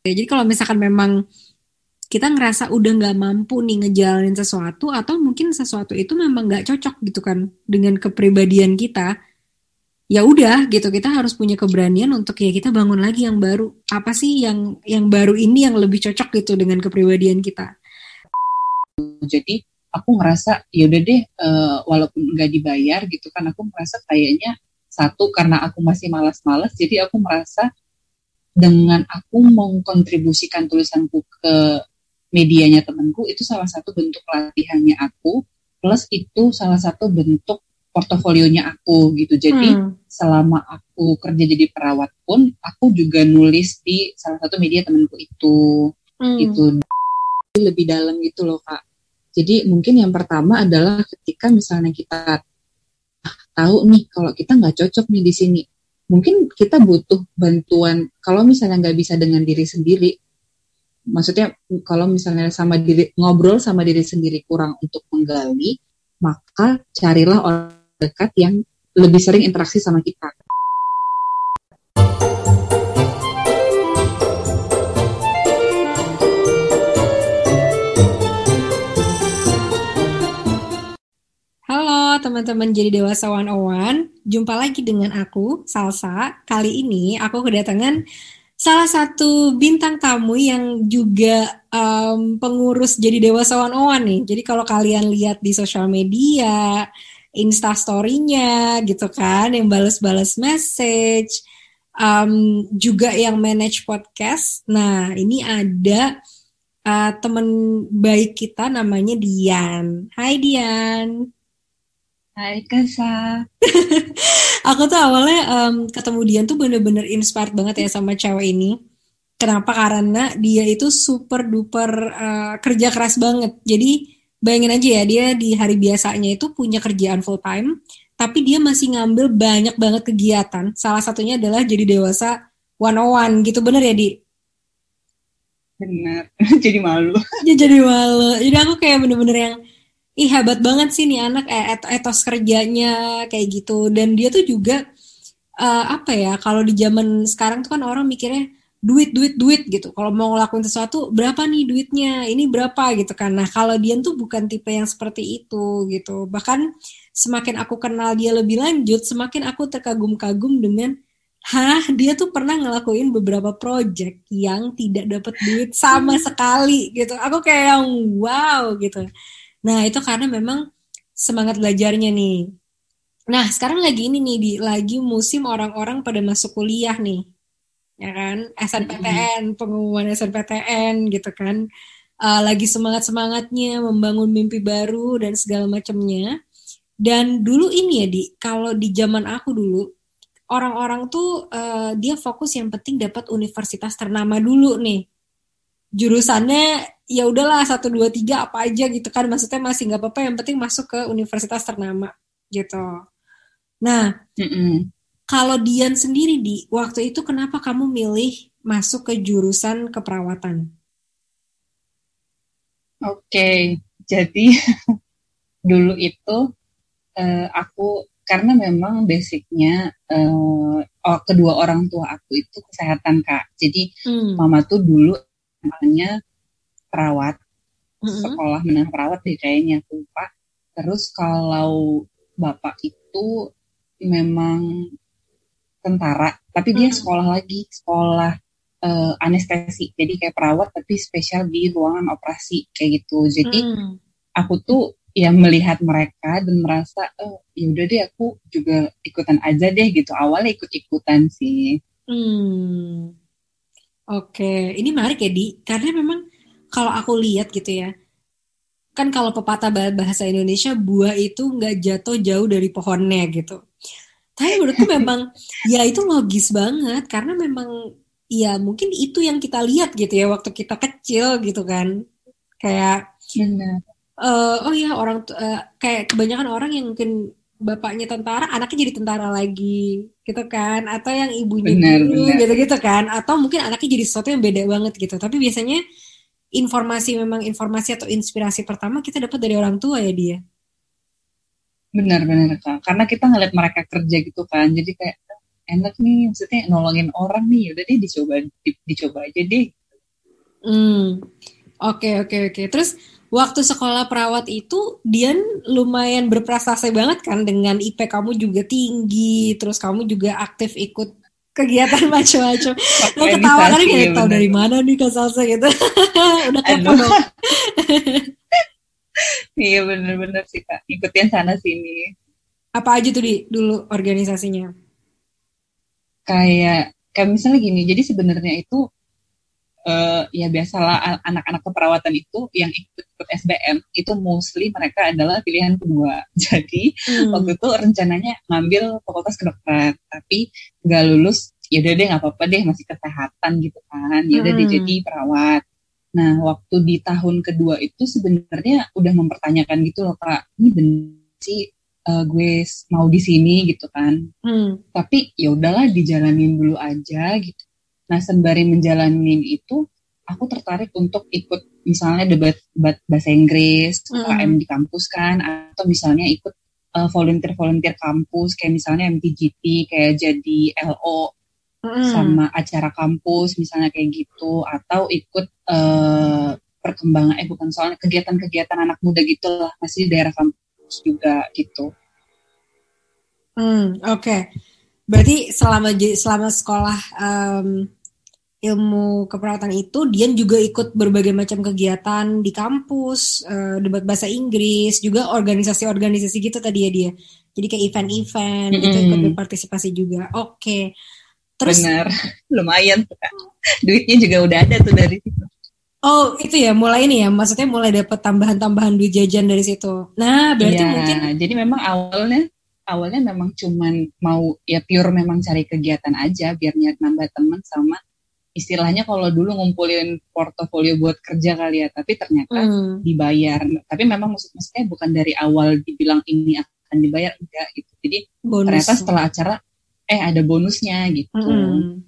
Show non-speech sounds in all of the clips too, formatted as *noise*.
Jadi kalau misalkan memang kita ngerasa udah nggak mampu nih ngejalanin sesuatu atau mungkin sesuatu itu memang nggak cocok gitu kan dengan kepribadian kita ya udah gitu. Kita harus punya keberanian untuk ya kita bangun lagi yang baru. Apa sih yang yang baru ini yang lebih cocok gitu dengan kepribadian kita? Jadi aku ngerasa ya udah deh uh, walaupun nggak dibayar gitu kan aku merasa kayaknya satu karena aku masih malas-malas jadi aku merasa dengan aku mengkontribusikan tulisanku ke medianya temanku itu salah satu bentuk latihannya aku plus itu salah satu bentuk portofolionya aku gitu jadi hmm. selama aku kerja jadi perawat pun aku juga nulis di salah satu media temanku itu hmm. gitu lebih dalam gitu loh kak jadi mungkin yang pertama adalah ketika misalnya kita tahu nih kalau kita nggak cocok nih di sini mungkin kita butuh bantuan kalau misalnya nggak bisa dengan diri sendiri maksudnya kalau misalnya sama diri ngobrol sama diri sendiri kurang untuk menggali maka carilah orang dekat yang lebih sering interaksi sama kita. Teman-teman jadi dewasa one one, jumpa lagi dengan aku Salsa. Kali ini aku kedatangan salah satu bintang tamu yang juga um, pengurus jadi dewasa one on one nih. Jadi kalau kalian lihat di sosial media, Insta story-nya gitu kan, yang balas-balas message, um, juga yang manage podcast. Nah ini ada uh, temen baik kita namanya Dian. Hai Dian. Hai Kasa. *laughs* aku tuh awalnya um, ketemu Dian tuh bener-bener inspired banget ya sama cewek ini. Kenapa? Karena dia itu super duper uh, kerja keras banget. Jadi bayangin aja ya dia di hari biasanya itu punya kerjaan full time, tapi dia masih ngambil banyak banget kegiatan. Salah satunya adalah jadi dewasa one on one gitu bener ya di? Benar. *laughs* jadi malu. Ya, jadi malu. Jadi aku kayak bener-bener yang ih hebat banget sih nih anak eh, et etos kerjanya kayak gitu. Dan dia tuh juga uh, apa ya kalau di zaman sekarang tuh kan orang mikirnya duit duit duit gitu. Kalau mau ngelakuin sesuatu berapa nih duitnya? Ini berapa gitu kan. Nah kalau dia tuh bukan tipe yang seperti itu gitu. Bahkan semakin aku kenal dia lebih lanjut semakin aku terkagum-kagum dengan Hah, dia tuh pernah ngelakuin beberapa project yang tidak dapat duit sama *laughs* sekali gitu. Aku kayak yang wow gitu. Nah, itu karena memang semangat belajarnya nih. Nah, sekarang lagi ini nih, di, lagi musim orang-orang pada masuk kuliah nih. Ya kan? SNPTN, pengumuman SNPTN gitu kan. Uh, lagi semangat-semangatnya membangun mimpi baru dan segala macamnya. Dan dulu ini ya, Di, kalau di zaman aku dulu, orang-orang tuh uh, dia fokus yang penting dapat universitas ternama dulu nih. Jurusannya ya udahlah satu dua tiga apa aja gitu kan maksudnya masih nggak apa-apa yang penting masuk ke universitas ternama gitu nah mm -mm. kalau Dian sendiri di waktu itu kenapa kamu milih masuk ke jurusan keperawatan oke okay. jadi *laughs* dulu itu uh, aku karena memang basicnya uh, oh, kedua orang tua aku itu kesehatan kak jadi hmm. mama tuh dulu namanya perawat mm-hmm. sekolah menengah perawat deh kayaknya aku lupa terus kalau bapak itu memang tentara tapi dia sekolah lagi sekolah uh, anestesi jadi kayak perawat tapi spesial di ruangan operasi kayak gitu jadi mm. aku tuh ya melihat mereka dan merasa oh ya udah deh aku juga ikutan aja deh gitu awalnya ikut ikutan sih. Hmm. Oke, ini menarik ya di karena memang kalau aku lihat gitu ya, kan kalau pepatah bahasa Indonesia buah itu nggak jatuh jauh dari pohonnya gitu. Tapi menurutku *laughs* memang ya itu logis banget karena memang ya mungkin itu yang kita lihat gitu ya waktu kita kecil gitu kan. Kayak Benar. Uh, oh ya orang uh, kayak kebanyakan orang yang mungkin bapaknya tentara, anaknya jadi tentara lagi, gitu kan? Atau yang ibunya dulu, gitu-gitu kan? Atau mungkin anaknya jadi sesuatu yang beda banget gitu. Tapi biasanya informasi memang informasi atau inspirasi pertama kita dapat dari orang tua ya dia. Benar-benar kak, karena kita ngeliat mereka kerja gitu kan, jadi kayak enak nih, maksudnya nolongin orang nih, udah deh dicoba, di, dicoba aja deh. Hmm. Oke, oke, oke. Terus waktu sekolah perawat itu Dian lumayan berprestasi banget kan dengan IP kamu juga tinggi, terus kamu juga aktif ikut kegiatan *laughs* macam-macam. Lo ketawa kan kayak tahu dari mana nih Kak Salsa gitu. *laughs* Udah kepo dong. *laughs* iya bener-bener sih Kak, ikutin sana sini. Apa aja tuh di dulu organisasinya? Kayak kayak misalnya gini, jadi sebenarnya itu uh, ya biasalah anak-anak keperawatan itu yang ikut ikut SBM itu mostly mereka adalah pilihan kedua. *laughs* Jadi hmm. waktu itu rencananya ngambil fakultas kedokteran, tapi nggak lulus. Ya udah deh nggak apa-apa deh masih kesehatan gitu kan. Ya udah hmm. deh jadi perawat. Nah waktu di tahun kedua itu sebenarnya udah mempertanyakan gitu loh kak, ini bener sih uh, gue mau di sini gitu kan. Hmm. Tapi ya udahlah dijalanin dulu aja gitu Nah, sembari menjalani itu, aku tertarik untuk ikut misalnya debat, debat bahasa Inggris, mm. UKM di kampus kan, atau misalnya ikut uh, volunteer-volunteer kampus, kayak misalnya MTGT, kayak jadi LO mm. sama acara kampus, misalnya kayak gitu, atau ikut uh, perkembangan, eh bukan soalnya kegiatan-kegiatan anak muda gitu lah, masih di daerah kampus juga gitu. Hmm, oke. Okay. Berarti selama selama sekolah um, ilmu keperawatan itu Dian juga ikut berbagai macam kegiatan di kampus, uh, debat bahasa Inggris, juga organisasi-organisasi gitu tadi ya dia. Jadi kayak event-event mm -hmm. gitu ikut berpartisipasi juga. Oke. Okay. Terus Benar. *laughs* Lumayan. Duitnya juga udah ada tuh dari situ. Oh, itu ya mulai ini ya. Maksudnya mulai dapat tambahan-tambahan duit jajan dari situ. Nah, berarti ya, mungkin jadi memang awalnya awalnya memang cuman mau ya pure memang cari kegiatan aja biar nambah teman sama istilahnya kalau dulu ngumpulin portofolio buat kerja kali ya, tapi ternyata hmm. dibayar. Tapi memang maksud maksudnya bukan dari awal dibilang ini akan dibayar enggak gitu. Jadi Bonus. ternyata setelah acara eh ada bonusnya gitu. Hmm.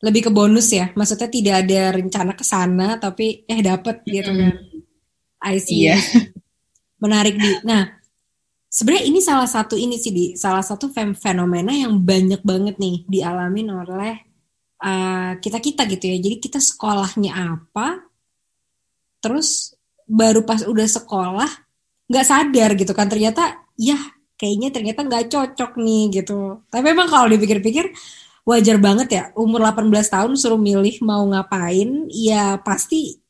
Lebih ke bonus ya, maksudnya tidak ada rencana ke sana tapi eh dapat gitu kan. I see. Iya. *laughs* Menarik di. Nah, sebenarnya ini salah satu ini sih di salah satu fenomena yang banyak banget nih dialami oleh uh, kita kita gitu ya. Jadi kita sekolahnya apa terus baru pas udah sekolah nggak sadar gitu kan. Ternyata ya kayaknya ternyata nggak cocok nih gitu. Tapi memang kalau dipikir-pikir wajar banget ya. Umur 18 tahun suruh milih mau ngapain ya pasti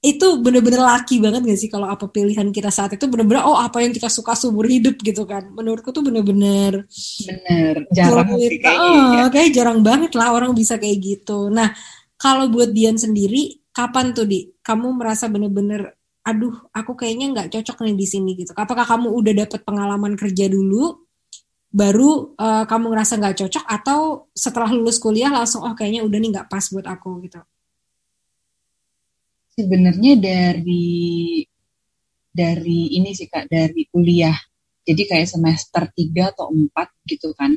itu bener-bener laki banget gak sih kalau apa pilihan kita saat itu bener-bener oh apa yang kita suka seumur hidup gitu kan. Menurutku tuh bener-bener bener. Jarang sih kayaknya oh, ya. kayak jarang banget lah orang bisa kayak gitu. Nah kalau buat Dian sendiri kapan tuh di? Kamu merasa bener-bener aduh aku kayaknya nggak cocok nih di sini gitu. Apakah kamu udah dapet pengalaman kerja dulu baru uh, kamu ngerasa nggak cocok atau setelah lulus kuliah langsung oh kayaknya udah nih nggak pas buat aku gitu sebenarnya dari dari ini sih kak dari kuliah. Jadi kayak semester 3 atau 4 gitu kan.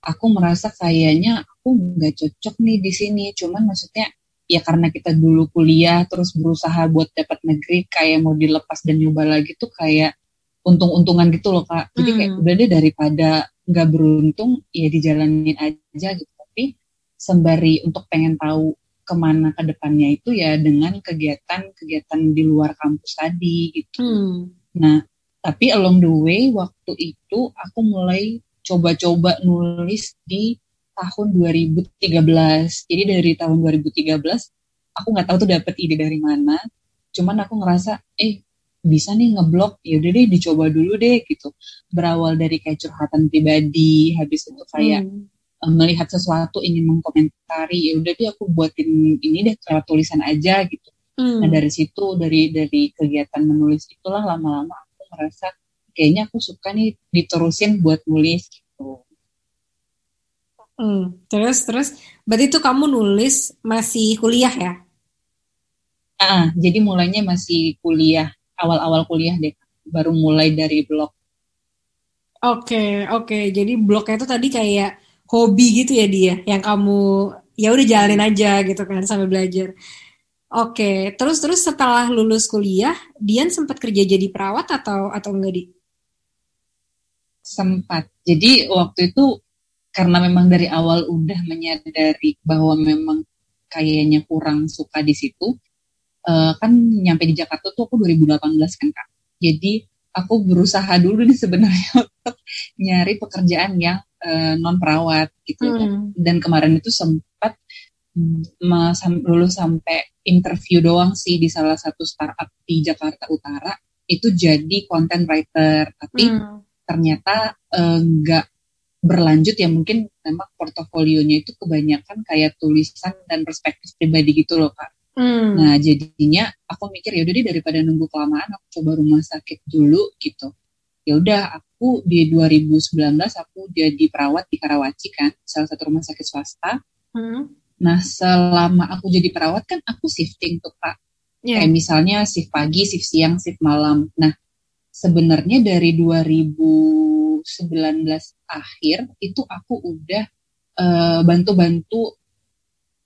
Aku merasa kayaknya aku nggak cocok nih di sini. Cuman maksudnya ya karena kita dulu kuliah terus berusaha buat dapat negeri kayak mau dilepas dan nyoba lagi tuh kayak untung-untungan gitu loh kak. Jadi kayak hmm. udah deh daripada nggak beruntung ya dijalanin aja gitu. Tapi sembari untuk pengen tahu ke mana ke depannya itu ya dengan kegiatan-kegiatan di luar kampus tadi gitu. Hmm. Nah, tapi along the way waktu itu aku mulai coba-coba nulis di tahun 2013. Jadi dari tahun 2013 aku nggak tahu tuh dapet ide dari mana. Cuman aku ngerasa eh bisa nih ngeblok ya udah deh dicoba dulu deh gitu. Berawal dari kayak curhatan pribadi, habis itu kayak hmm melihat sesuatu ingin mengkomentari ya udah deh aku buatin ini deh lewat tulisan aja gitu hmm. nah dari situ dari dari kegiatan menulis itulah lama-lama aku merasa kayaknya aku suka nih diterusin buat nulis gitu hmm. terus terus berarti itu kamu nulis masih kuliah ya ah jadi mulainya masih kuliah awal-awal kuliah deh baru mulai dari blog Oke, okay, oke. Okay. Jadi blognya itu tadi kayak hobi gitu ya dia yang kamu ya udah jalanin aja gitu kan sambil belajar. Oke, terus terus setelah lulus kuliah, Dian sempat kerja jadi perawat atau atau enggak di? Sempat. Jadi waktu itu karena memang dari awal udah menyadari bahwa memang kayaknya kurang suka di situ uh, kan nyampe di Jakarta tuh aku 2018 kan kak jadi aku berusaha dulu nih sebenarnya *laughs* untuk nyari pekerjaan yang uh, non perawat gitu hmm. dan kemarin itu sempat dulu sampai interview doang sih di salah satu startup di Jakarta Utara itu jadi content writer tapi hmm. ternyata enggak uh, berlanjut ya mungkin memang portofolionya itu kebanyakan kayak tulisan dan perspektif pribadi gitu loh kak Hmm. Nah jadinya aku mikir ya udah deh daripada nunggu kelamaan aku coba rumah sakit dulu gitu. Ya udah aku di 2019 aku jadi perawat di Karawaci kan, salah satu rumah sakit swasta. Hmm. Nah selama aku jadi perawat kan aku shifting tuh kak. Yeah. Kayak misalnya shift pagi, shift siang, shift malam. Nah sebenarnya dari 2019 akhir itu aku udah uh, bantu-bantu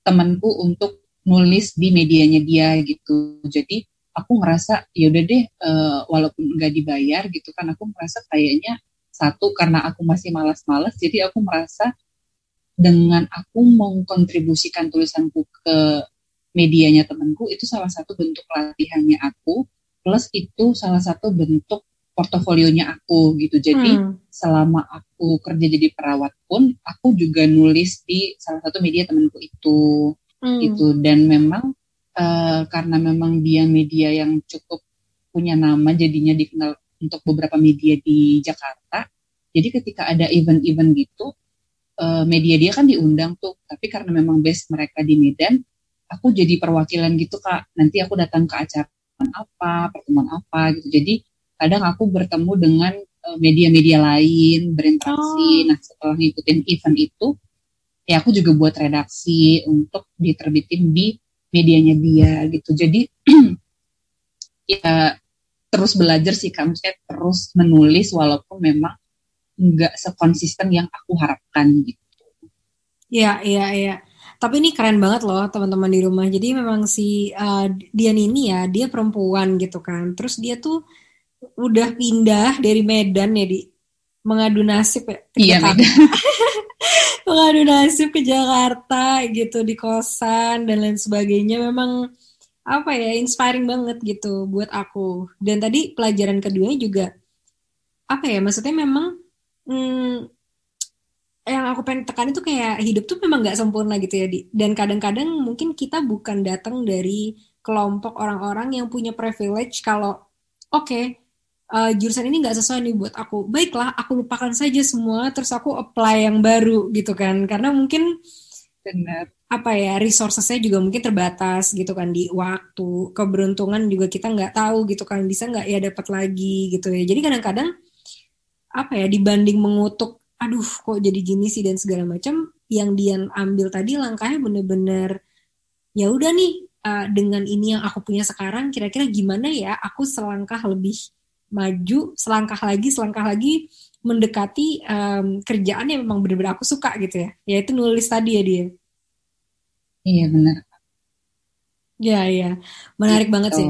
temanku untuk nulis di medianya dia gitu jadi aku ngerasa ya udah deh uh, walaupun nggak dibayar gitu kan aku merasa kayaknya satu karena aku masih malas-malas jadi aku merasa dengan aku mengkontribusikan tulisanku ke medianya temanku itu salah satu bentuk latihannya aku plus itu salah satu bentuk portofolionya aku gitu jadi hmm. selama aku kerja jadi perawat pun aku juga nulis di salah satu media temanku itu hmm. gitu dan memang uh, karena memang dia media yang cukup punya nama jadinya dikenal untuk beberapa media di Jakarta. Jadi ketika ada event-event gitu uh, media dia kan diundang tuh. Tapi karena memang base mereka di Medan aku jadi perwakilan gitu kak. Nanti aku datang ke acara apa pertemuan apa gitu. Jadi kadang aku bertemu dengan eh, media-media lain berinteraksi. Oh. nah setelah ngikutin event itu ya aku juga buat redaksi untuk diterbitin di medianya dia gitu jadi *clears throat* ya terus belajar sih kamu saya terus menulis walaupun memang nggak sekonsisten yang aku harapkan gitu Iya, iya, iya. Tapi ini keren banget loh teman-teman di rumah. Jadi memang si uh, Dian ini ya, dia perempuan gitu kan. Terus dia tuh udah pindah dari Medan ya di mengadu nasib ya. Iya, *laughs* mengadu nasib ke Jakarta gitu di kosan dan lain sebagainya. Memang apa ya inspiring banget gitu buat aku. Dan tadi pelajaran keduanya juga apa ya maksudnya memang hmm, yang aku pengen tekan itu kayak hidup tuh memang nggak sempurna gitu ya di. Dan kadang-kadang mungkin kita bukan datang dari kelompok orang-orang yang punya privilege kalau oke okay, uh, jurusan ini nggak sesuai nih buat aku. Baiklah aku lupakan saja semua terus aku apply yang baru gitu kan. Karena mungkin benar. apa ya resourcesnya juga mungkin terbatas gitu kan di waktu. Keberuntungan juga kita nggak tahu gitu kan bisa nggak ya dapat lagi gitu ya. Jadi kadang-kadang apa ya dibanding mengutuk aduh kok jadi gini sih dan segala macam yang dia ambil tadi langkahnya bener-bener ya udah nih uh, dengan ini yang aku punya sekarang kira-kira gimana ya aku selangkah lebih maju selangkah lagi selangkah lagi mendekati um, kerjaan yang memang benar-benar aku suka gitu ya. Yaitu nulis tadi ya dia iya benar ya ya. Menarik gitu. banget sih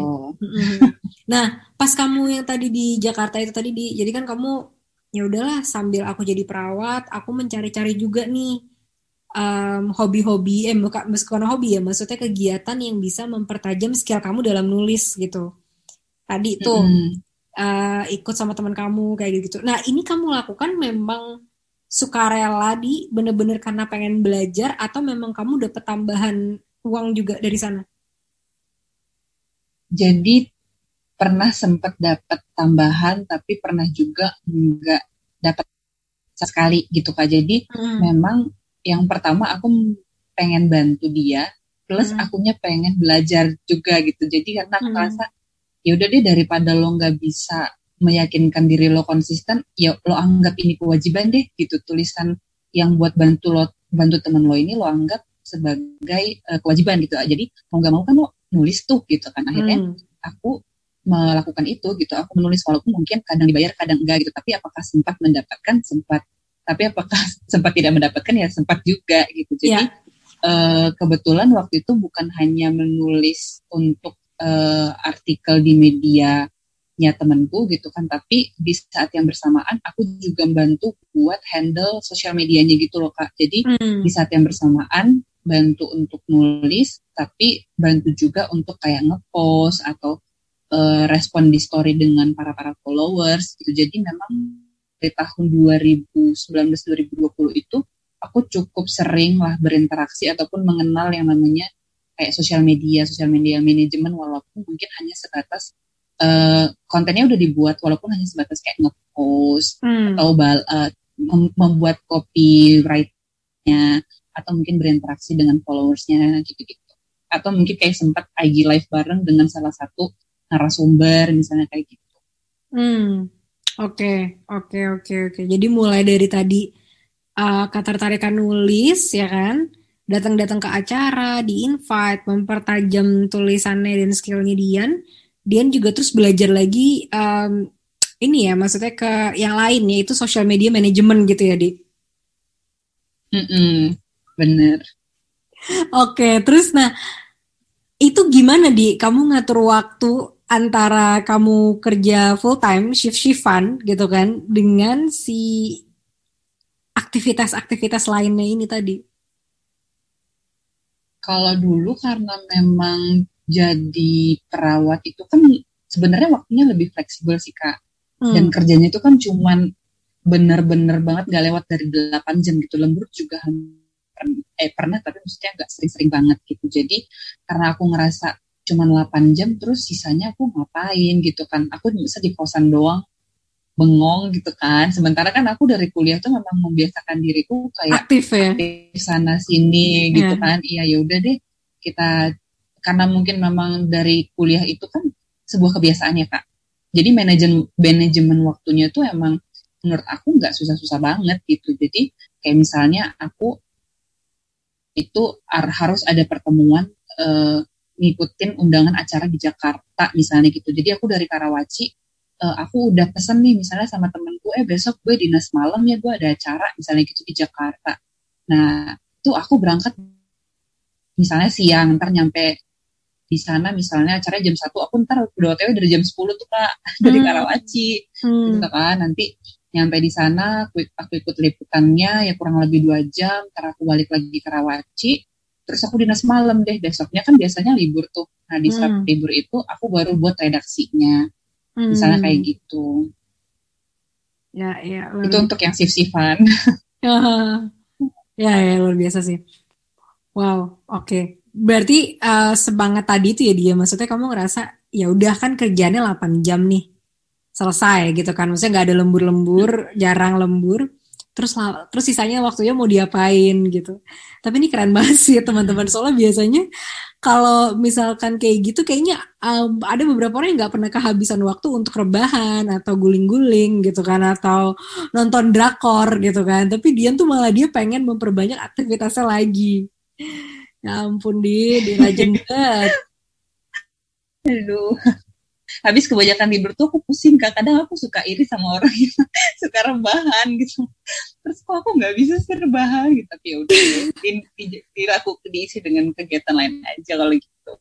nah pas kamu yang tadi di Jakarta itu tadi di jadi kan kamu ya udahlah sambil aku jadi perawat aku mencari-cari juga nih um, hobi-hobi eh bukan bukan hobi ya maksudnya kegiatan yang bisa mempertajam skill kamu dalam nulis gitu. Tadi tuh. Mm uh, ikut sama teman kamu kayak gitu. Nah ini kamu lakukan memang sukarela di bener-bener karena pengen belajar atau memang kamu dapat tambahan uang juga dari sana? Jadi pernah sempat dapat tambahan tapi pernah juga nggak dapat sekali gitu kak. Jadi hmm. memang yang pertama aku pengen bantu dia plus hmm. akunya pengen belajar juga gitu. Jadi karena aku hmm. rasa ya udah deh daripada lo nggak bisa meyakinkan diri lo konsisten ya lo anggap ini kewajiban deh gitu. Tulisan yang buat bantu lo bantu temen lo ini lo anggap sebagai uh, kewajiban gitu. Jadi mau nggak mau kan lo nulis tuh gitu kan. Akhirnya hmm. aku melakukan itu gitu. Aku menulis walaupun mungkin kadang dibayar kadang enggak gitu. Tapi apakah sempat mendapatkan? Sempat. Tapi apakah *laughs* sempat tidak mendapatkan? Ya sempat juga gitu. Jadi yeah. Ya. uh, kebetulan waktu itu bukan hanya menulis untuk uh, artikel di media nya temanku gitu kan tapi di saat yang bersamaan aku juga membantu buat handle sosial medianya gitu loh kak jadi hmm. di saat yang bersamaan bantu untuk nulis, tapi bantu juga untuk kayak ngepost atau uh, respon di story dengan para para followers gitu. Jadi memang dari tahun 2019-2020 itu aku cukup sering lah berinteraksi ataupun mengenal yang namanya kayak sosial media, sosial media manajemen walaupun mungkin hanya sebatas uh, kontennya udah dibuat walaupun hanya sebatas kayak ngepost hmm. atau bal uh, membuat copyright-nya atau mungkin berinteraksi dengan followersnya gitu-gitu atau mungkin kayak sempat IG live bareng dengan salah satu narasumber misalnya kayak gitu. Hmm, oke, okay, oke, okay, oke, okay, oke. Jadi mulai dari tadi uh, ketertarikan nulis ya kan, datang-datang ke acara, di invite, mempertajam tulisannya dan skillnya Dian. Dian juga terus belajar lagi um, ini ya, maksudnya ke yang lain yaitu social media management gitu ya, Di. Mm -mm, bener. Oke, terus nah itu gimana di kamu ngatur waktu antara kamu kerja full time shift shiftan gitu kan dengan si aktivitas-aktivitas lainnya ini tadi? Kalau dulu karena memang jadi perawat itu kan sebenarnya waktunya lebih fleksibel sih kak. Hmm. Dan kerjanya itu kan cuman bener-bener banget gak lewat dari 8 jam gitu. Lembur juga eh pernah tapi maksudnya nggak sering-sering banget gitu. Jadi karena aku ngerasa cuma 8 jam terus sisanya aku ngapain gitu kan. Aku bisa di kosan doang bengong gitu kan. Sementara kan aku dari kuliah tuh memang membiasakan diriku kayak aktif ya. Aktif sana sini gitu yeah. kan. Iya ya udah deh kita karena mungkin memang dari kuliah itu kan sebuah kebiasaan ya kak. Jadi manajemen manajemen waktunya tuh emang menurut aku nggak susah-susah banget gitu. Jadi kayak misalnya aku itu harus ada pertemuan uh, ngikutin undangan acara di Jakarta misalnya gitu. Jadi aku dari Karawaci uh, aku udah pesen nih misalnya sama temenku eh besok gue dinas malam ya gue ada acara misalnya gitu di Jakarta. Nah itu aku berangkat misalnya siang ntar nyampe di sana misalnya acara jam satu aku ntar udah otw dari jam 10 tuh kak *laughs* dari hmm. Karawaci hmm. gitu kan nanti nyampe di sana aku, aku ikut liputannya ya kurang lebih dua jam ntar aku balik lagi ke Karawaci terus aku dinas malam deh besoknya kan biasanya libur tuh nah di saat hmm. libur itu aku baru buat redaksinya hmm. misalnya kayak gitu. Ya ya itu untuk yang sif sifan *laughs* ya ya luar biasa sih. Wow oke. Okay. berarti uh, sebanget tadi itu ya dia? Maksudnya kamu ngerasa ya udah kan kerjanya 8 jam nih. Selesai gitu kan. Maksudnya nggak ada lembur-lembur jarang lembur terus terus sisanya waktunya mau diapain gitu. Tapi ini keren banget sih teman-teman. Soalnya biasanya kalau misalkan kayak gitu kayaknya um, ada beberapa orang yang nggak pernah kehabisan waktu untuk rebahan atau guling-guling gitu kan atau nonton drakor gitu kan. Tapi dia tuh malah dia pengen memperbanyak aktivitasnya lagi. Ya ampun di di rajin *laughs* banget. Aduh habis kebanyakan tidur tuh aku pusing kak. Kadang aku suka iri sama orang yang *laughs* suka rebahan gitu. Terus kok aku nggak bisa sih rebahan gitu? Tapi ya udah mungkin aku diisi dengan kegiatan lain aja kalau gitu.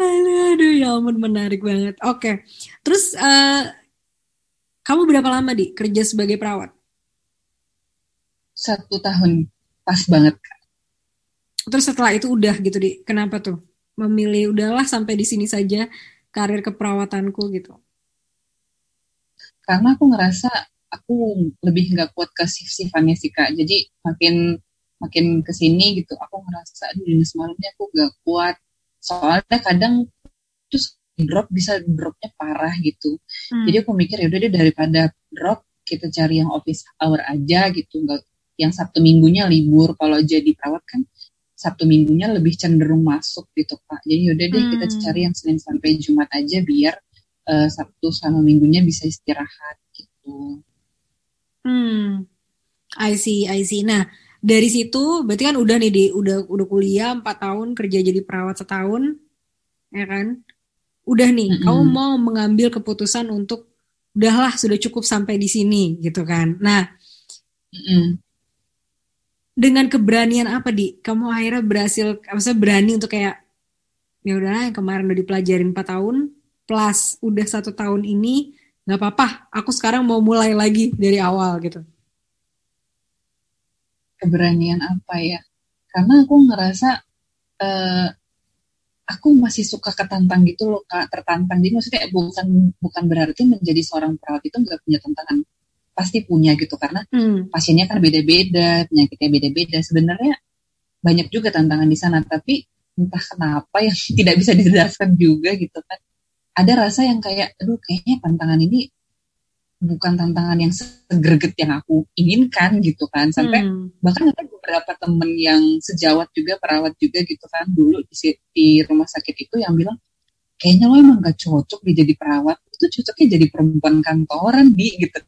Aduh, aduh ya ampun menarik banget. Oke. Okay. terus uh, kamu berapa lama di kerja sebagai perawat? Satu tahun. Pas banget kak. Terus setelah itu udah gitu di. Kenapa tuh? Memilih udahlah sampai di sini saja karir keperawatanku gitu? Karena aku ngerasa aku lebih nggak kuat ke shift-shiftannya sih kak. Jadi makin makin ke sini gitu, aku ngerasa di dinas malamnya aku nggak kuat. Soalnya kadang terus drop bisa dropnya parah gitu. Hmm. Jadi aku mikir ya udah deh daripada drop kita cari yang office hour aja gitu, nggak yang Sabtu Minggunya libur. Kalau jadi perawat kan Sabtu Minggunya lebih cenderung masuk gitu Pak. Jadi yaudah deh hmm. kita cari yang Senin sampai Jumat aja biar uh, Sabtu sama Minggunya bisa istirahat gitu. Hmm, I see, I see. Nah dari situ berarti kan udah nih di udah udah kuliah empat tahun kerja jadi perawat setahun, ya kan? Udah nih, mm -hmm. kamu mau mengambil keputusan untuk udahlah sudah cukup sampai di sini gitu kan? Nah, mm -hmm dengan keberanian apa di? Kamu akhirnya berhasil maksudnya berani untuk kayak ya udah yang kemarin udah dipelajarin 4 tahun plus udah satu tahun ini nggak apa-apa aku sekarang mau mulai lagi dari awal gitu. Keberanian apa ya? Karena aku ngerasa uh, aku masih suka ketantang gitu loh kak tertantang. Jadi maksudnya bukan bukan berarti menjadi seorang perawat itu nggak punya tantangan pasti punya gitu karena hmm. pasiennya kan beda-beda penyakitnya beda-beda. Sebenarnya banyak juga tantangan di sana tapi entah kenapa yang *laughs* tidak bisa dijelaskan juga gitu kan. Ada rasa yang kayak aduh kayaknya tantangan ini bukan tantangan yang segerget yang aku inginkan gitu kan. Sampai hmm. bahkan ada beberapa temen yang sejawat juga perawat juga gitu kan. Dulu di, di rumah sakit itu yang bilang kayaknya lo emang gak cocok di jadi perawat itu cocoknya jadi perempuan kantoran di gitu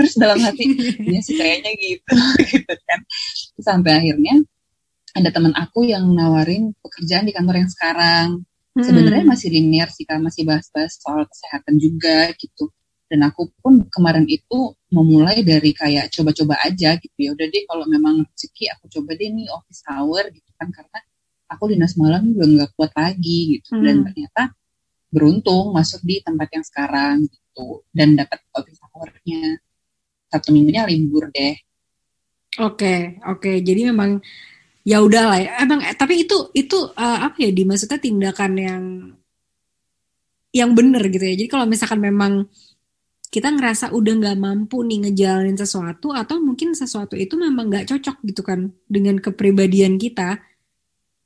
terus dalam hati *laughs* ya sih kayaknya gitu. *laughs* Gitu kan. Sampai akhirnya ada teman aku yang nawarin pekerjaan di kantor yang sekarang. Hmm. sebenarnya masih linear sih kan masih bahas-bahas soal kesehatan juga gitu. Dan aku pun kemarin itu memulai dari kayak coba-coba aja gitu. Ya udah deh kalau memang rezeki aku coba deh nih office hour gitu kan. Karena aku dinas malam juga nggak kuat lagi gitu. Hmm. dan ternyata beruntung masuk di tempat yang sekarang gitu. Dan dapat office hournya satu minggunya libur deh. Oke okay, oke. Okay. jadi memang ya udah lah ya. Emang eh, tapi itu itu uh, apa ya dimaksudnya tindakan yang yang benar gitu ya. Jadi kalau misalkan memang kita ngerasa udah nggak mampu nih ngejalanin sesuatu atau mungkin sesuatu itu memang nggak cocok gitu kan dengan kepribadian kita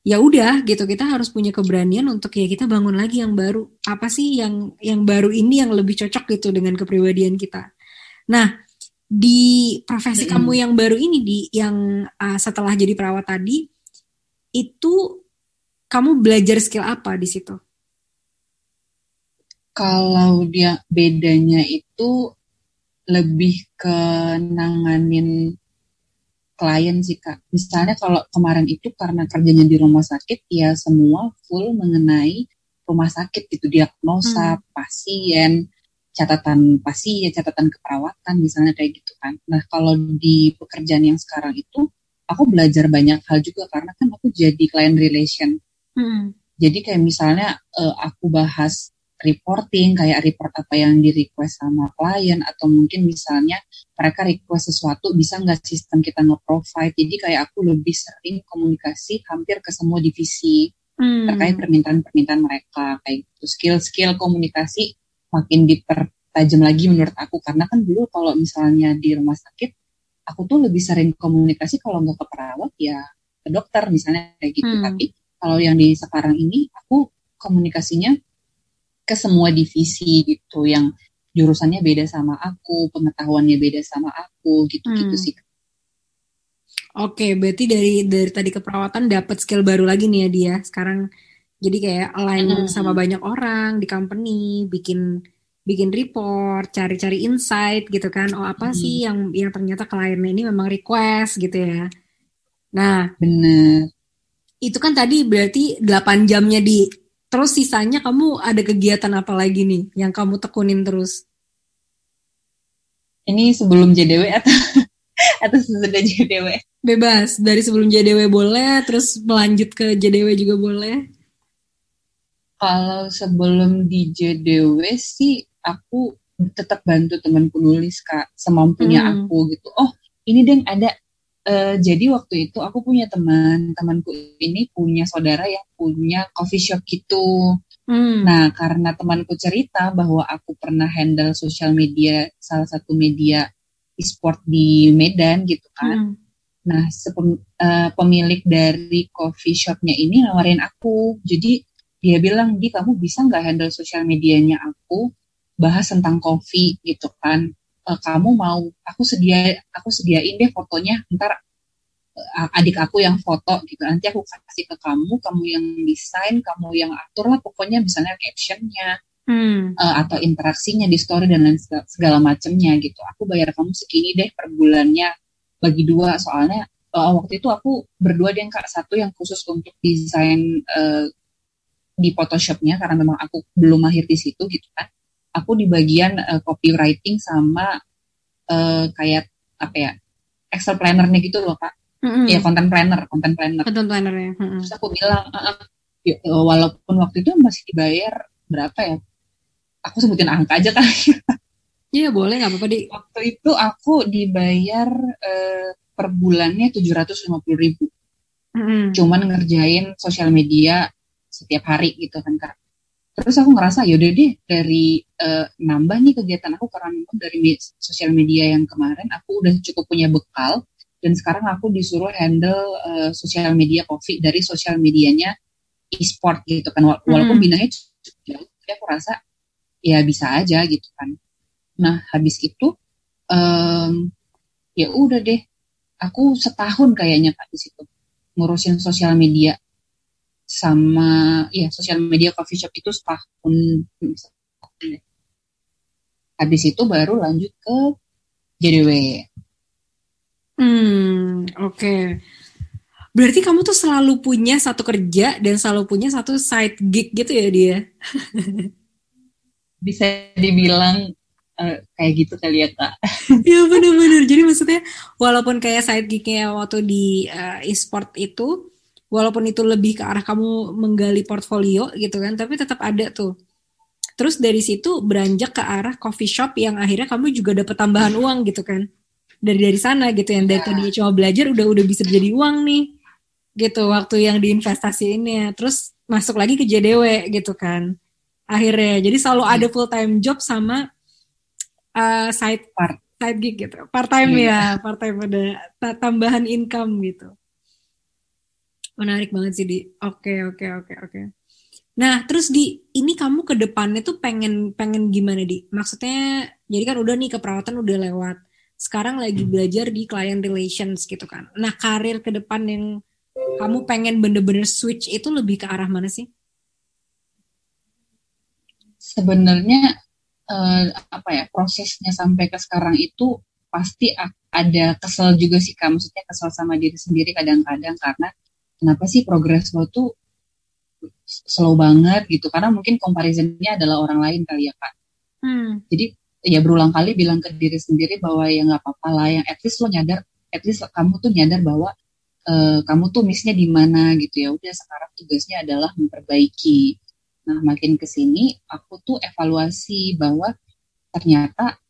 ya udah gitu. Kita harus punya keberanian untuk ya kita bangun lagi yang baru. Apa sih yang yang baru ini yang lebih cocok gitu dengan kepribadian kita? Nah di profesi mm -hmm. kamu yang baru ini di yang uh, setelah jadi perawat tadi itu kamu belajar skill apa di situ kalau dia bedanya itu lebih ke nanganin klien sih kak. Misalnya kalau kemarin itu karena kerjanya di rumah sakit ya semua full mengenai rumah sakit itu diagnosa hmm. pasien, catatan pasien, catatan keperawatan misalnya kayak gitu kan. Nah kalau di pekerjaan yang sekarang itu aku belajar banyak hal juga karena kan aku jadi client relation. Hmm. Jadi kayak misalnya uh, aku bahas reporting kayak report apa yang di request sama klien atau mungkin misalnya mereka request sesuatu bisa nggak sistem kita nge-provide jadi kayak aku lebih sering komunikasi hampir ke semua divisi hmm. terkait permintaan-permintaan mereka kayak gitu skill-skill komunikasi makin dipertajam lagi menurut aku karena kan dulu kalau misalnya di rumah sakit aku tuh lebih sering komunikasi kalau nggak ke perawat ya ke dokter misalnya kayak gitu hmm. tapi kalau yang di sekarang ini aku komunikasinya ke semua divisi gitu yang jurusannya beda sama aku, pengetahuannya beda sama aku gitu-gitu hmm. sih. Oke, berarti dari dari tadi keperawatan dapat skill baru lagi nih ya dia. Sekarang jadi kayak align hmm. sama banyak orang di company, bikin bikin report, cari-cari insight gitu kan. Oh, apa hmm. sih yang yang ternyata kliennya ini memang request gitu ya. Nah, bener. Itu kan tadi berarti 8 jamnya di Terus sisanya kamu ada kegiatan apa lagi nih yang kamu tekunin terus? Ini sebelum JDW atau *laughs* atau sesudah JDW? Bebas, dari sebelum JDW boleh, terus melanjut ke JDW juga boleh. Kalau sebelum di JDW sih aku tetap bantu temanku nulis kak semampunya hmm. aku gitu. Oh ini deh ada Uh, jadi waktu itu aku punya teman, temanku ini punya saudara yang punya coffee shop gitu. Hmm. Nah, karena temanku cerita bahwa aku pernah handle sosial media salah satu media e-sport di Medan gitu kan. Hmm. Nah, sepem, uh, pemilik dari coffee shopnya ini nawarin aku. Jadi dia bilang, "Di kamu bisa nggak handle sosial medianya aku? Bahas tentang kopi gitu kan?" uh, kamu mau aku sedia aku sediain deh fotonya ntar uh, adik aku yang foto gitu. Nanti aku kasih ke kamu kamu yang desain kamu yang atur lah pokoknya misalnya captionnya hmm. uh, atau interaksinya di story dan lain segala, segala macamnya gitu. Aku bayar kamu segini deh per bulannya bagi dua. Soalnya uh, waktu itu aku berdua deh kak. Satu yang khusus untuk desain uh, di Photoshopnya karena memang aku belum mahir di situ gitu kan aku di bagian uh, copywriting sama uh, kayak apa ya Excel planner-nya gitu loh kak mm-hmm. ya content planner content planner content planner ya mm-hmm. terus aku bilang uh, ya, walaupun waktu itu masih dibayar berapa ya aku sebutin angka aja kan *laughs* Iya boleh nggak apa-apa di waktu itu aku dibayar uh, per bulannya tujuh ratus lima puluh ribu hmm. cuman ngerjain sosial media setiap hari gitu kan kak. Terus aku ngerasa yaudah deh dari uh, nambah nih kegiatan aku karena dari me sosial media yang kemarin aku udah cukup punya bekal dan sekarang aku disuruh handle uh, sosial media coffee dari sosial medianya e-sport gitu kan. Walaupun hmm. bidangnya jauh tapi aku rasa ya bisa aja gitu kan. Nah habis itu um, ya udah deh aku setahun kayaknya kak di situ ngurusin sosial media sama ya sosial media coffee shop itu setahun habis itu baru lanjut ke JDW Hmm, oke. Okay. Berarti kamu tuh selalu punya satu kerja dan selalu punya satu side gig gitu ya dia? *laughs* Bisa dibilang uh, kayak gitu kali ya kak. *laughs* ya benar-benar. Jadi maksudnya walaupun kayak side gignya waktu di uh, e-sport itu, walaupun itu lebih ke arah kamu menggali portfolio gitu kan, tapi tetap ada tuh. Terus dari situ beranjak ke arah coffee shop yang akhirnya kamu juga dapat tambahan uang gitu kan? dari dari sana gitu yang dari yeah. tadi cuma belajar udah udah bisa jadi uang nih gitu waktu yang diinvestasiinnya terus masuk lagi ke JDW gitu kan akhirnya jadi selalu ada full time job sama uh, side part side gig gitu part time yeah. ya part time ada tambahan income gitu menarik banget sih di oke okay, oke okay, oke okay, oke Nah, terus di ini kamu ke depannya tuh pengen pengen gimana di? Maksudnya jadi kan udah nih keperawatan udah lewat sekarang lagi hmm. belajar di client relations gitu kan. Nah, karir ke depan yang kamu pengen bener-bener switch itu lebih ke arah mana sih? Sebenarnya uh, apa ya prosesnya sampai ke sekarang itu pasti ada kesel juga sih kak. Maksudnya kesel sama diri sendiri kadang-kadang karena kenapa sih progres lo tuh slow banget gitu? Karena mungkin comparisonnya adalah orang lain kali ya kak. Hmm. Jadi ya berulang kali bilang ke diri sendiri bahwa ya nggak apa-apa lah yang at least lo nyadar at least kamu tuh nyadar bahwa uh, kamu tuh missnya di mana gitu ya udah sekarang tugasnya adalah memperbaiki nah makin ke sini aku tuh evaluasi bahwa ternyata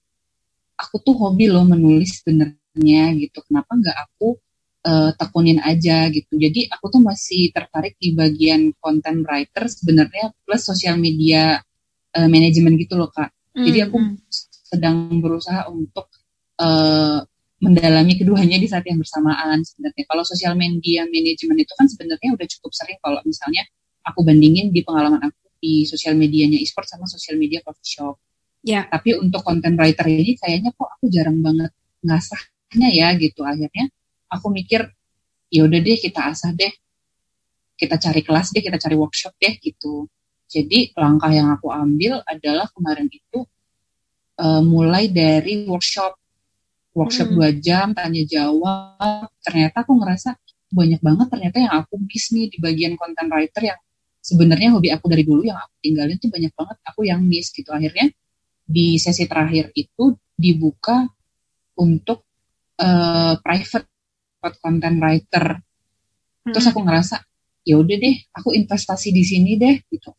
aku tuh hobi loh menulis sebenarnya gitu kenapa nggak aku uh, tekunin aja gitu jadi aku tuh masih tertarik di bagian content writer sebenarnya plus sosial media uh, manajemen gitu loh kak jadi aku hmm, hmm. sedang berusaha untuk uh, mendalami keduanya di saat yang bersamaan sebenarnya. Kalau sosial media manajemen itu kan sebenarnya udah cukup sering kalau misalnya aku bandingin di pengalaman aku di sosial medianya e-sport sama sosial media coffee shop. Ya. Tapi untuk content writer ini kayaknya kok aku jarang banget ngasahnya ya gitu. Akhirnya aku mikir ya udah deh kita asah deh. Kita cari kelas deh, kita cari workshop deh gitu. Jadi langkah yang aku ambil adalah kemarin itu uh, mulai dari workshop, workshop hmm. dua jam tanya jawab. Ternyata aku ngerasa banyak banget ternyata yang aku miss nih di bagian content writer yang sebenarnya hobi aku dari dulu yang aku tinggalin tuh banyak banget aku yang miss gitu. Akhirnya di sesi terakhir itu dibuka untuk uh, private content writer. Terus hmm. aku ngerasa ya udah deh, aku investasi di sini deh gitu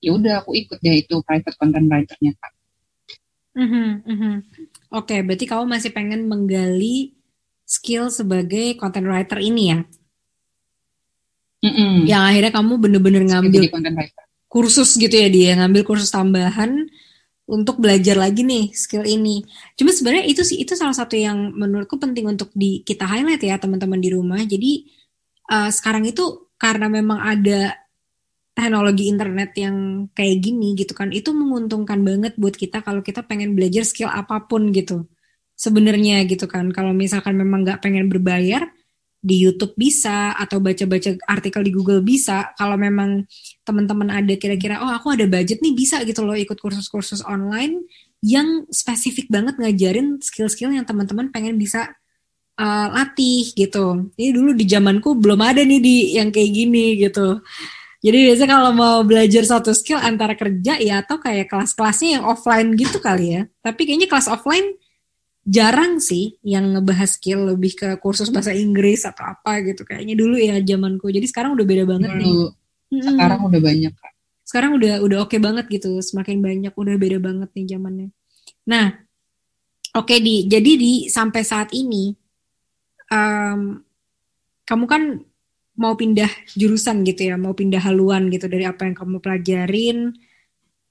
ya udah aku ikut deh itu private content writernya kak. Mm-hmm, mm-hmm. Oke, okay, berarti kamu masih pengen menggali skill sebagai content writer ini ya? Mm-mm. Yang akhirnya kamu bener-bener ngambil kursus gitu ya dia, ngambil kursus tambahan untuk belajar lagi nih skill ini. Cuma sebenarnya itu sih itu salah satu yang menurutku penting untuk di kita highlight ya teman-teman di rumah. Jadi uh, sekarang itu karena memang ada teknologi internet yang kayak gini gitu kan itu menguntungkan banget buat kita kalau kita pengen belajar skill apa pun gitu sebenarnya gitu kan kalau misalkan memang nggak pengen berbayar di YouTube bisa atau baca-baca artikel di Google bisa kalau memang teman-teman ada kira-kira oh aku ada budget nih bisa gitu loh ikut kursus-kursus online yang spesifik banget ngajarin skill-skill yang teman-teman pengen bisa uh, latih gitu. Ini dulu di zamanku belum ada nih di yang kayak gini gitu. Jadi biasanya kalau mau belajar satu skill antara kerja ya atau kayak kelas-kelasnya yang offline gitu kali ya. Tapi kayaknya kelas offline jarang sih yang ngebahas skill lebih ke kursus bahasa Inggris atau apa gitu kayaknya dulu ya zamanku. Jadi sekarang udah beda banget dulu. nih. Sekarang hmm. udah banyak kak. Sekarang udah udah oke okay banget gitu, semakin banyak udah beda banget nih zamannya. Nah, oke okay, di jadi di sampai saat ini um, kamu kan mau pindah jurusan gitu ya, mau pindah haluan gitu dari apa yang kamu pelajarin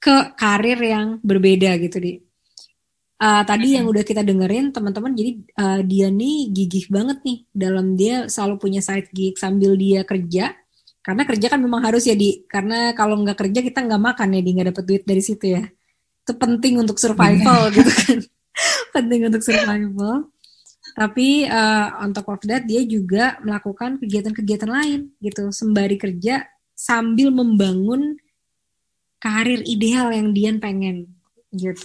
ke karir yang berbeda gitu di. Uh, tadi yang udah kita dengerin teman-teman, jadi uh, dia nih gigih banget nih dalam dia selalu punya side gig sambil dia kerja. Karena kerja kan memang harus ya di, karena kalau nggak kerja kita nggak makan ya di nggak dapet duit dari situ ya. Itu penting untuk survival gitu kan, *laughs* penting untuk survival. Tapi uh, on top of that dia juga melakukan kegiatan-kegiatan lain gitu sembari kerja sambil membangun karir ideal yang Dian pengen gitu.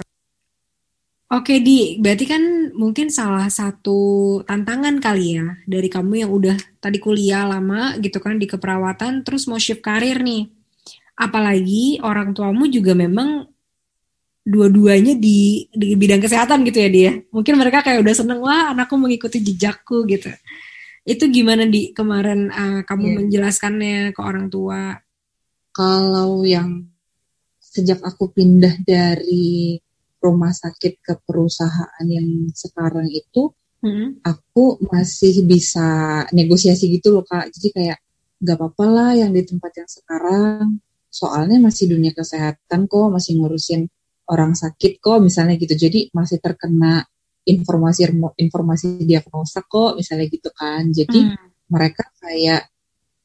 Oke di, berarti kan mungkin salah satu tantangan kali ya dari kamu yang udah tadi kuliah lama gitu kan di keperawatan terus mau shift karir nih. Apalagi orang tuamu juga memang dua-duanya di di bidang kesehatan gitu ya dia. Mungkin mereka kayak udah seneng wah anakku mengikuti jejakku gitu. Itu gimana di kemarin uh, kamu yeah. menjelaskannya ke orang tua? Kalau yang sejak aku pindah dari rumah sakit ke perusahaan yang sekarang itu, hmm. aku masih bisa negosiasi gitu loh kak. Jadi kayak gak apa-apa lah yang di tempat yang sekarang. Soalnya masih dunia kesehatan kok, masih ngurusin orang sakit kok misalnya gitu jadi masih terkena informasi informasi diagnosa kok misalnya gitu kan jadi hmm. mereka kayak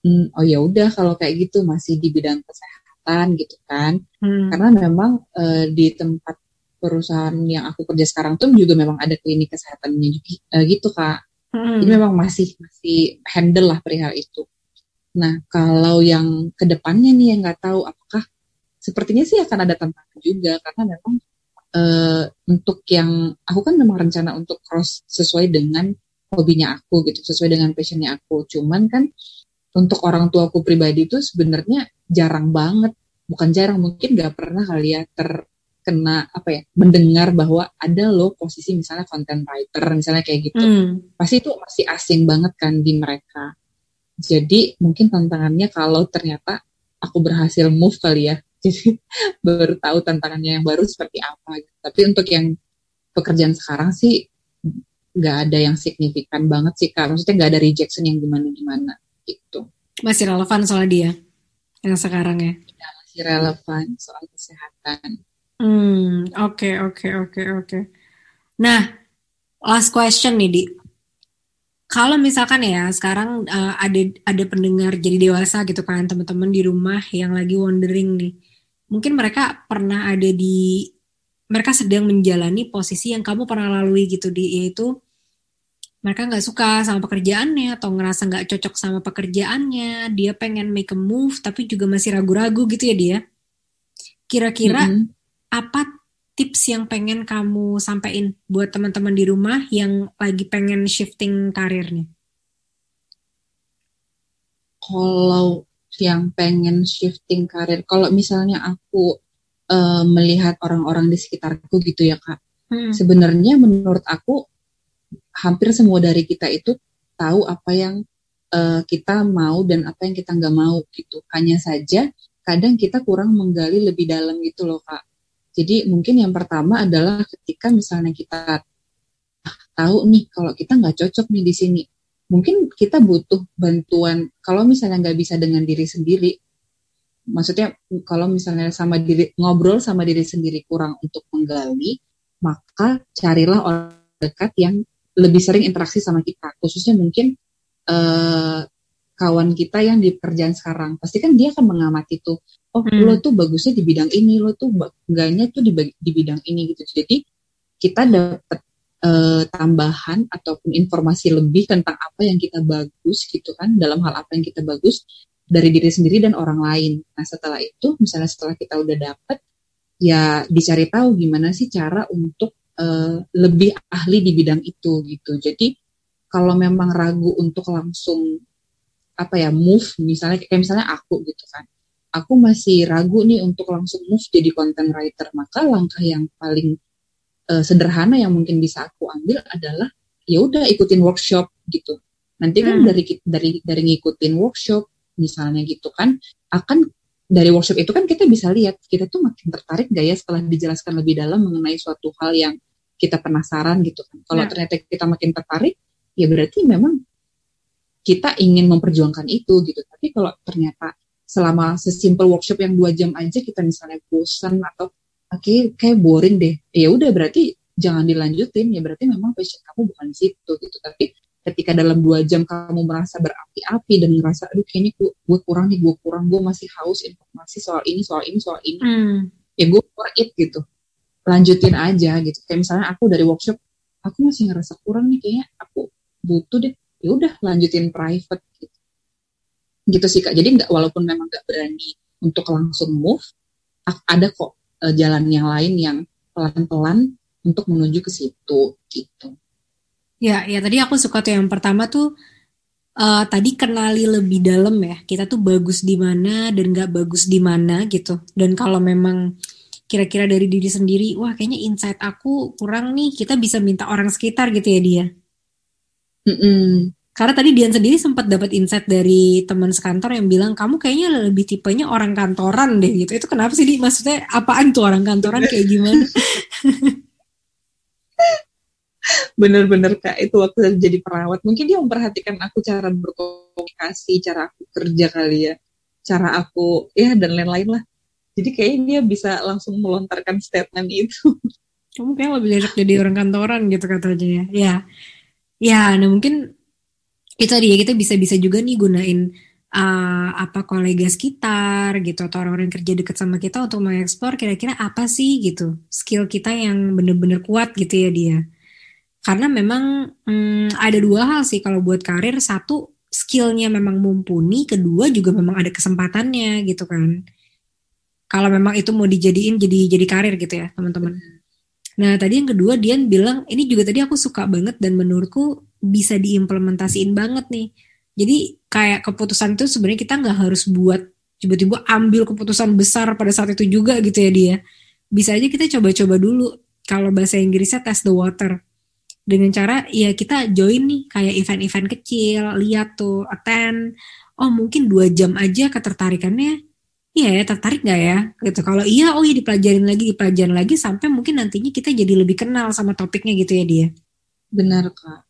hmm, oh ya udah kalau kayak gitu masih di bidang kesehatan gitu kan hmm. karena memang e, di tempat perusahaan yang aku kerja sekarang tuh juga memang ada klinik kesehatannya juga e, gitu kak. Hmm. jadi memang masih masih handle lah perihal itu. Nah kalau yang ke depannya nih yang nggak tahu apakah sepertinya sih akan ada tantangan juga karena memang uh, untuk yang aku kan memang rencana untuk cross sesuai dengan hobinya aku gitu sesuai dengan passionnya aku. Cuman kan untuk orang tua aku pribadi itu sebenarnya jarang banget. Bukan jarang mungkin gak pernah kali ya terkena apa ya mendengar bahwa ada loh posisi misalnya content writer misalnya kayak gitu. Hmm. pasti itu masih asing banget kan di mereka. Jadi mungkin tantangannya kalau ternyata aku berhasil move kali ya *laughs* jadi baru tahu tantangannya yang baru seperti apa gitu. tapi untuk yang pekerjaan sekarang sih nggak ada yang signifikan banget sih kak. Maksudnya nggak ada rejection yang gimana gimana gitu. Masih relevan soal dia yang sekarang ya, ya masih relevan soal kesehatan hmm oke okay, oke okay, oke okay, oke. Nah last question nih di. Kalau misalkan ya sekarang uh, ada ada pendengar jadi dewasa gitu kan teman-teman di rumah yang lagi wondering nih. Mungkin mereka pernah ada di mereka sedang menjalani posisi yang kamu pernah lalui gitu di yaitu mereka nggak suka sama pekerjaannya atau ngerasa nggak cocok sama pekerjaannya dia pengen make a move tapi juga masih ragu-ragu gitu ya dia kira-kira mm -hmm. Apa tips yang pengen kamu sampaikan buat teman-teman di rumah yang lagi pengen shifting karirnya kalau yang pengen shifting karir. Kalau misalnya aku uh, melihat orang-orang di sekitarku gitu ya kak, hmm. sebenarnya menurut aku hampir semua dari kita itu tahu apa yang uh, kita mau dan apa yang kita nggak mau gitu. Hanya saja kadang kita kurang menggali lebih dalam gitu loh kak. Jadi mungkin yang pertama adalah ketika misalnya kita tahu nih kalau kita nggak cocok nih di sini mungkin kita butuh bantuan. Kalau misalnya nggak bisa dengan diri sendiri maksudnya kalau misalnya sama diri ngobrol sama diri sendiri kurang untuk menggali maka carilah orang dekat yang lebih sering interaksi sama kita. Khususnya mungkin uh, kawan kita yang di pekerjaan sekarang. Pasti kan dia akan mengamati tuh oh hmm. lo tuh bagusnya di bidang ini lo tuh enggaknya tuh di, di bidang ini gitu jadi kita dapat uh, tambahan ataupun informasi lebih tentang apa yang kita bagus gitu kan dalam hal apa yang kita bagus dari diri sendiri dan orang lain. Nah setelah itu misalnya setelah kita udah dapet ya dicari tahu gimana sih cara untuk uh, lebih ahli di bidang itu gitu. Jadi kalau memang ragu untuk langsung apa ya move misalnya kayak misalnya aku gitu kan aku masih ragu nih untuk langsung move jadi content writer maka langkah yang paling uh, sederhana yang mungkin bisa aku ambil adalah ya udah ikutin workshop gitu. Nanti kan hmm. dari dari dari ngikutin workshop misalnya gitu kan akan dari workshop itu kan kita bisa lihat kita tuh makin tertarik gak ya setelah dijelaskan lebih dalam mengenai suatu hal yang kita penasaran gitu kan. Kalau ya. ternyata kita makin tertarik, ya berarti memang kita ingin memperjuangkan itu gitu tapi kalau ternyata selama sesimpel workshop yang dua jam aja kita misalnya bosan atau oke okay, kayak boring deh. Ya udah berarti jangan dilanjutin. Ya berarti memang passion kamu bukan di situ gitu. Tapi ketika dalam dua jam kamu merasa berapi-api dan ngerasa aduh kayaknya gue, gue kurang nih gue kurang gue masih haus informasi soal ini soal ini soal ini hmm. ya gue for it gitu. Lanjutin aja gitu. Kayak misalnya aku dari workshop aku masih ngerasa kurang nih kayaknya aku butuh deh. Ya udah lanjutin private gitu gitu sih kak. Jadi nggak walaupun memang nggak berani untuk langsung move ada kok uh, jalan yang lain yang pelan-pelan untuk menuju ke situ gitu. Ya ya tadi aku suka tuh yang pertama tuh uh, tadi kenali lebih dalam ya. Kita tuh bagus di mana dan nggak bagus di mana gitu. Dan kalau memang kira-kira dari diri sendiri wah kayaknya insight aku kurang nih kita bisa minta orang sekitar gitu ya dia? Mm -mm. Karena tadi Dian sendiri sempat dapat insight dari teman sekantor yang bilang kamu kayaknya lebih tipenya orang kantoran deh gitu. Itu kenapa sih di maksudnya apaan tuh orang kantoran kayak gimana? *laughs* Bener-bener kak itu waktu jadi perawat mungkin dia memperhatikan aku cara berkomunikasi, cara aku kerja kali ya, cara aku ya dan lain-lain lah. Jadi kayaknya dia bisa langsung melontarkan statement itu. Kamu kayak lebih cocok jadi orang kantoran gitu katanya ya. Ya, ya nah mungkin itu dia kita bisa bisa juga nih gunain uh, apa kolega sekitar gitu atau orang-orang yang kerja dekat sama kita untuk mengeksplor kira-kira apa sih gitu skill kita yang bener-bener kuat gitu ya dia. Karena memang hmm, ada dua hal sih kalau buat karir. Satu skillnya memang mumpuni. Kedua juga memang ada kesempatannya gitu kan. Kalau memang itu mau dijadiin jadi jadi karir gitu ya teman-teman. Nah tadi yang kedua Dian bilang ini juga tadi aku suka banget dan menurutku bisa diimplementasiin banget nih. Jadi kayak keputusan itu sebenarnya kita nggak harus buat tiba-tiba ambil keputusan besar pada saat itu juga gitu ya dia. Bisa aja kita coba-coba dulu. Kalau bahasa Inggrisnya test the water. Dengan cara ya kita join nih kayak event-event kecil, lihat tuh, attend. Oh mungkin dua jam aja ketertarikannya Iya ya, tertarik gak ya? Gitu. Kalau iya, oh iya dipelajarin lagi, dipelajarin lagi sampai mungkin nantinya kita jadi lebih kenal sama topiknya gitu ya dia. Benar kak.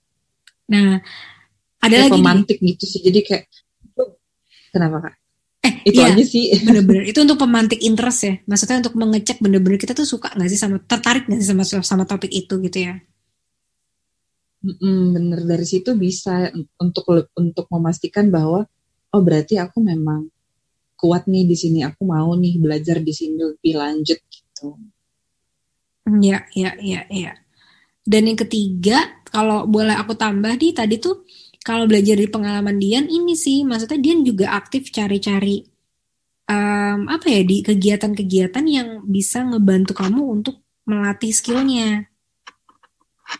Nah, ada kayak lagi pemantik nih. gitu sih. Jadi kayak kenapa kak? Eh, itu iya, aja sih. *laughs* Bener-bener. Itu untuk pemantik interest ya. Maksudnya untuk mengecek bener-bener kita tuh suka nggak sih sama tertarik nggak sih sama sama topik itu gitu ya? Mm, bener dari situ bisa untuk untuk memastikan bahwa oh berarti aku memang kuat nih di sini aku mau nih belajar di sini lebih lanjut gitu. Ya, ya, ya, ya. Dan yang ketiga kalau boleh aku tambah di tadi tuh kalau belajar dari pengalaman Dian ini sih maksudnya Dian juga aktif cari-cari um, apa ya di kegiatan-kegiatan yang bisa ngebantu kamu untuk melatih skillnya.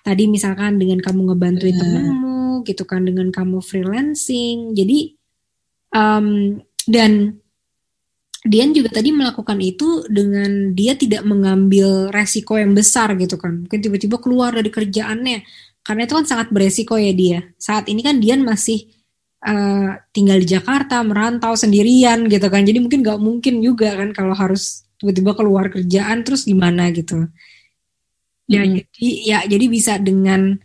Tadi misalkan dengan kamu ngebantuin hmm. temenmu gitu kan dengan kamu freelancing. Jadi um, dan Dian juga tadi melakukan itu dengan dia tidak mengambil resiko yang besar gitu kan. Mungkin tiba-tiba keluar dari kerjaannya karena itu kan sangat beresiko ya dia. Saat ini kan Dian masih uh, tinggal di Jakarta, merantau sendirian gitu kan. Jadi mungkin gak mungkin juga kan kalau harus tiba-tiba keluar kerjaan terus gimana gitu. Ya hmm. jadi ya jadi bisa dengan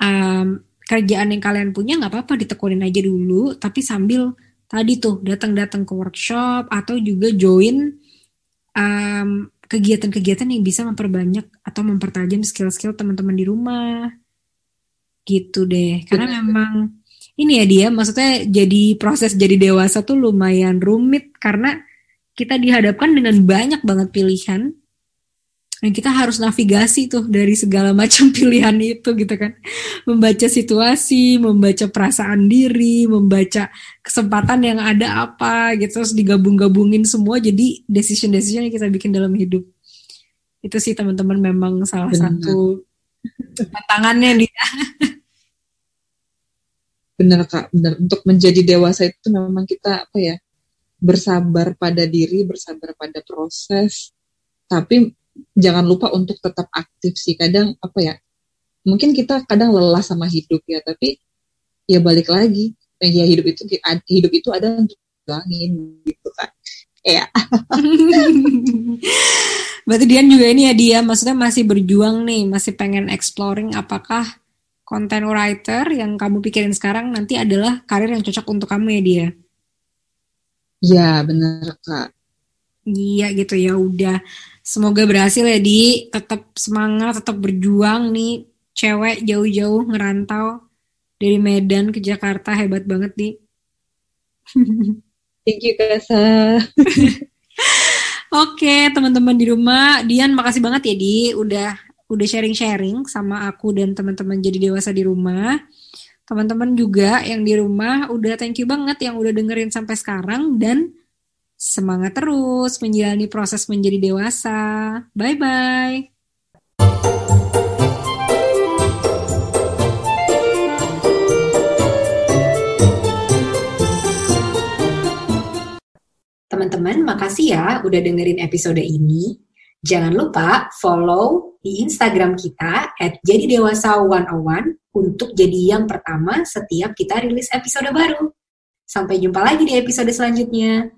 um, kerjaan yang kalian punya nggak apa-apa ditekunin aja dulu, tapi sambil tadi tuh datang-datang ke workshop atau juga join um, kegiatan-kegiatan yang bisa memperbanyak atau mempertajam skill-skill teman-teman di rumah gitu deh karena Betul. memang ini ya dia maksudnya jadi proses jadi dewasa tuh lumayan rumit karena kita dihadapkan dengan banyak banget pilihan dan kita harus navigasi tuh dari segala *laughs* macam pilihan itu gitu kan membaca situasi membaca perasaan diri membaca kesempatan yang ada apa gitu terus digabung-gabungin semua jadi decision decision yang kita bikin dalam hidup itu sih teman-teman memang salah Benar. satu tantangannya dia. *laughs* Benar kak. Benar untuk menjadi dewasa itu memang kita apa ya bersabar pada diri bersabar pada proses. Tapi jangan lupa untuk tetap aktif sih. Kadang apa ya mungkin kita kadang lelah sama hidup ya tapi ya balik lagi. Ya hidup itu hidup itu ada untuk bilangin gitu kan ya *laughs* berarti Dian juga ini ya dia maksudnya masih berjuang nih masih pengen exploring apakah content writer yang kamu pikirin sekarang nanti adalah karir yang cocok untuk kamu ya dia. Iya bener kak. Iya gitu ya udah. Semoga berhasil ya di tetap semangat, tetap berjuang nih cewek jauh-jauh ngerantau dari Medan ke Jakarta hebat banget nih. *laughs* Thank you Kasa. *laughs* Oke, teman-teman di rumah, Dian makasih banget ya Di udah udah sharing-sharing sama aku dan teman-teman jadi dewasa di rumah. Teman-teman juga yang di rumah udah thank you banget yang udah dengerin sampai sekarang dan semangat terus menjalani proses menjadi dewasa. Bye bye. Teman-teman, makasih ya udah dengerin episode ini. Jangan lupa follow di Instagram kita at jadi dewasa 101 untuk jadi yang pertama setiap kita rilis episode baru. Sampai jumpa lagi di episode selanjutnya.